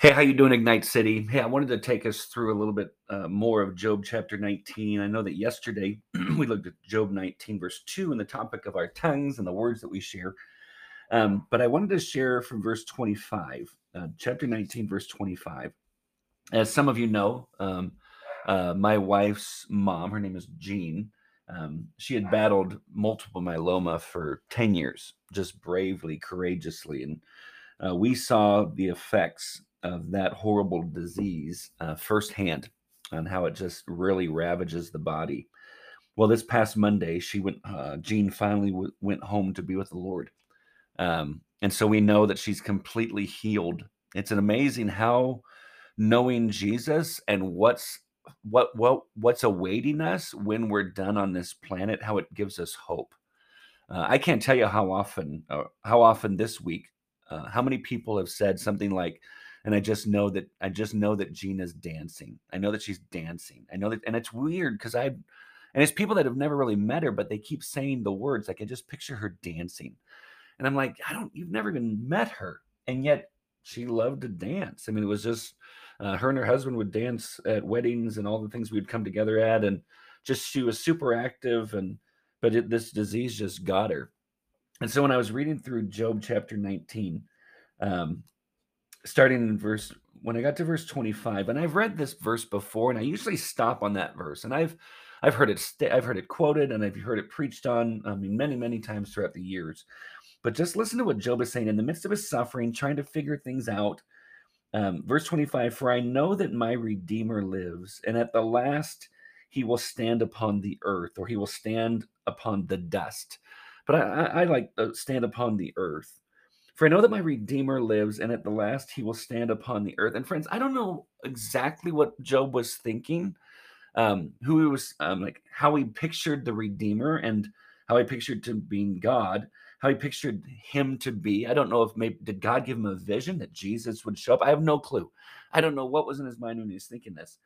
Hey, how you doing, Ignite City? Hey, I wanted to take us through a little bit uh, more of Job chapter 19. I know that yesterday we looked at Job 19, verse 2, and the topic of our tongues and the words that we share. Um, but I wanted to share from verse 25, uh, chapter 19, verse 25. As some of you know, um, uh, my wife's mom, her name is Jean, um, she had battled multiple myeloma for 10 years, just bravely, courageously. And uh, we saw the effects of that horrible disease uh, firsthand on how it just really ravages the body. Well, this past Monday, she went. Uh, Jean finally w- went home to be with the Lord, um, and so we know that she's completely healed. It's an amazing how knowing Jesus and what's what what what's awaiting us when we're done on this planet, how it gives us hope. Uh, I can't tell you how often, uh, how often this week, uh, how many people have said something like, and I just know that I just know that Gina's dancing. I know that she's dancing. I know that, and it's weird because I, and it's people that have never really met her, but they keep saying the words. Like I just picture her dancing, and I'm like, I don't. You've never even met her, and yet she loved to dance. I mean, it was just uh, her and her husband would dance at weddings and all the things we'd come together at, and just she was super active. And but it, this disease just got her. And so when I was reading through Job chapter 19, um, starting in verse when I got to verse 25, and I've read this verse before, and I usually stop on that verse, and I've I've heard it st- I've heard it quoted, and I've heard it preached on. I mean, many many times throughout the years. But just listen to what Job is saying in the midst of his suffering, trying to figure things out. Um, verse 25 For I know that my Redeemer lives, and at the last he will stand upon the earth, or he will stand upon the dust. But I, I, I like stand upon the earth. For I know that my Redeemer lives, and at the last he will stand upon the earth. And friends, I don't know exactly what Job was thinking, um, who he was um, like, how he pictured the Redeemer and how he pictured to being God, how he pictured him to be. I don't know if maybe did God give him a vision that Jesus would show up. I have no clue. I don't know what was in his mind when he was thinking this.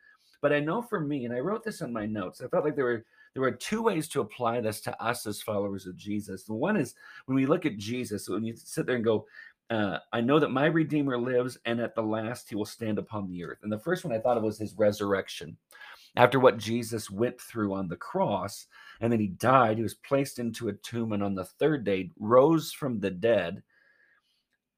But I know for me, and I wrote this on my notes, I felt like there were there are two ways to apply this to us as followers of Jesus. The one is when we look at Jesus, when you sit there and go, uh, I know that my Redeemer lives, and at the last he will stand upon the earth. And the first one I thought of was his resurrection. After what Jesus went through on the cross, and then he died, he was placed into a tomb, and on the third day rose from the dead.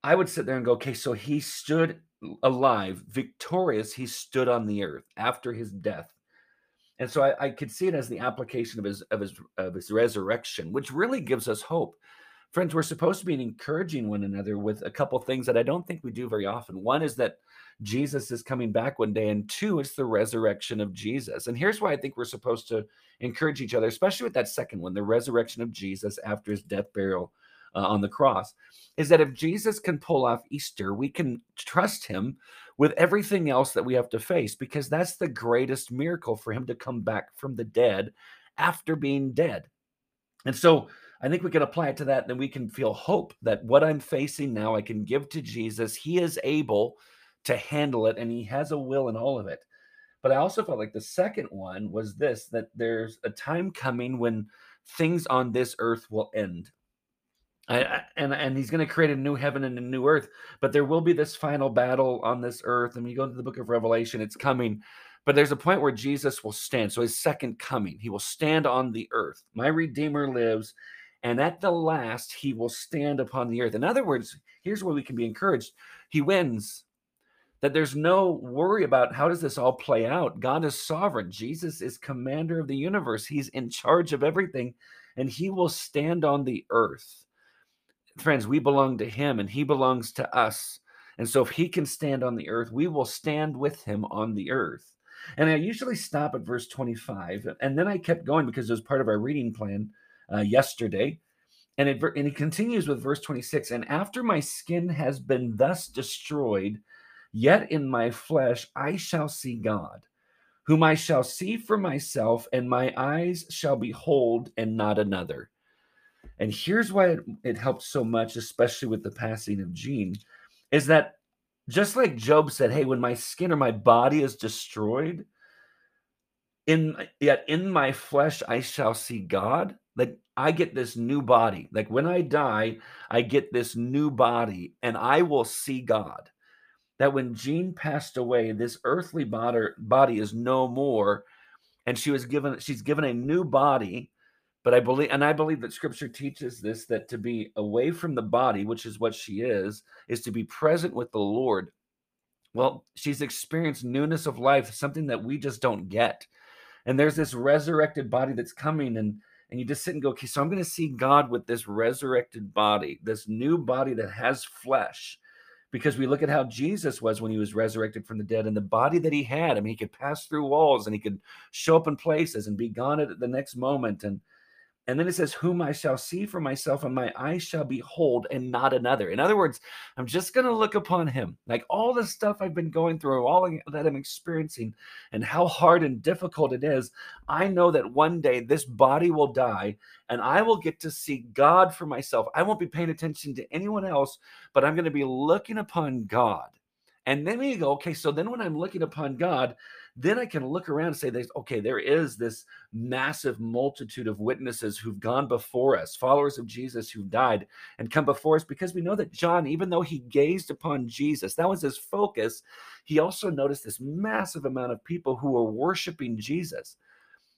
I would sit there and go, okay, so he stood alive, victorious. He stood on the earth after his death and so I, I, could see it as the application of his of his of his resurrection, which really gives us hope. Friends, we're supposed to be encouraging one another with a couple things that I don't think we do very often. One is that Jesus is coming back one day, and two, it's the resurrection of Jesus. And here's why I think we're supposed to encourage each other, especially with that second one, the resurrection of Jesus after his death, burial, uh, on the cross is that if Jesus can pull off Easter, we can trust him with everything else that we have to face because that's the greatest miracle for him to come back from the dead after being dead. And so I think we can apply it to that. Then we can feel hope that what I'm facing now, I can give to Jesus. He is able to handle it and he has a will in all of it. But I also felt like the second one was this that there's a time coming when things on this earth will end. I, and and he's going to create a new heaven and a new earth but there will be this final battle on this earth and when you go into the book of revelation it's coming but there's a point where jesus will stand so his second coming he will stand on the earth. My redeemer lives and at the last he will stand upon the earth. In other words here's where we can be encouraged. He wins that there's no worry about how does this all play out? God is sovereign. Jesus is commander of the universe. He's in charge of everything and he will stand on the earth friends, we belong to him and he belongs to us. And so if he can stand on the earth, we will stand with him on the earth. And I usually stop at verse 25. And then I kept going because it was part of our reading plan uh, yesterday. And it, and it continues with verse 26 And after my skin has been thus destroyed, yet in my flesh I shall see God, whom I shall see for myself, and my eyes shall behold, and not another. And here's why it, it helps so much, especially with the passing of Jean, is that just like Job said, Hey, when my skin or my body is destroyed, in yet in my flesh I shall see God. Like I get this new body. Like when I die, I get this new body and I will see God. that when Jean passed away, this earthly body, body is no more, and she was given she's given a new body. But I believe, and I believe that Scripture teaches this that to be away from the body, which is what she is, is to be present with the Lord. Well, she's experienced newness of life, something that we just don't get. And there's this resurrected body that's coming, and and you just sit and go, okay, so I'm going to see God with this resurrected body, this new body that has flesh because we look at how Jesus was when he was resurrected from the dead and the body that he had. I mean, he could pass through walls and he could show up in places and be gone at the next moment. And and then it says, Whom I shall see for myself, and my eyes shall behold, and not another. In other words, I'm just going to look upon him. Like all the stuff I've been going through, all that I'm experiencing, and how hard and difficult it is. I know that one day this body will die, and I will get to see God for myself. I won't be paying attention to anyone else, but I'm going to be looking upon God. And then we go, okay, so then when I'm looking upon God, then I can look around and say, okay, there is this massive multitude of witnesses who've gone before us, followers of Jesus who've died and come before us, because we know that John, even though he gazed upon Jesus, that was his focus, he also noticed this massive amount of people who were worshiping Jesus.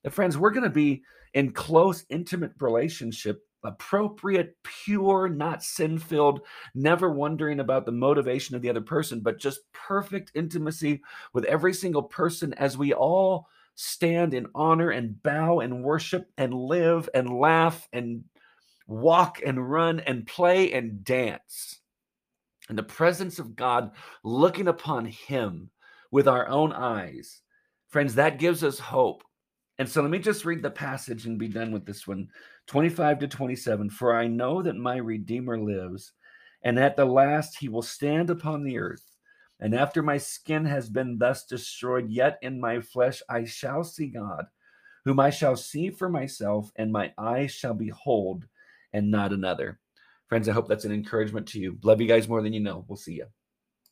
And friends, we're going to be in close, intimate relationship appropriate, pure, not sin filled, never wondering about the motivation of the other person, but just perfect intimacy with every single person as we all stand in honor and bow and worship and live and laugh and walk and run and play and dance. In the presence of God, looking upon Him with our own eyes. Friends, that gives us hope. And so let me just read the passage and be done with this one. 25 to 27 For I know that my Redeemer lives, and at the last he will stand upon the earth. And after my skin has been thus destroyed, yet in my flesh I shall see God, whom I shall see for myself, and my eyes shall behold, and not another. Friends, I hope that's an encouragement to you. Love you guys more than you know. We'll see you.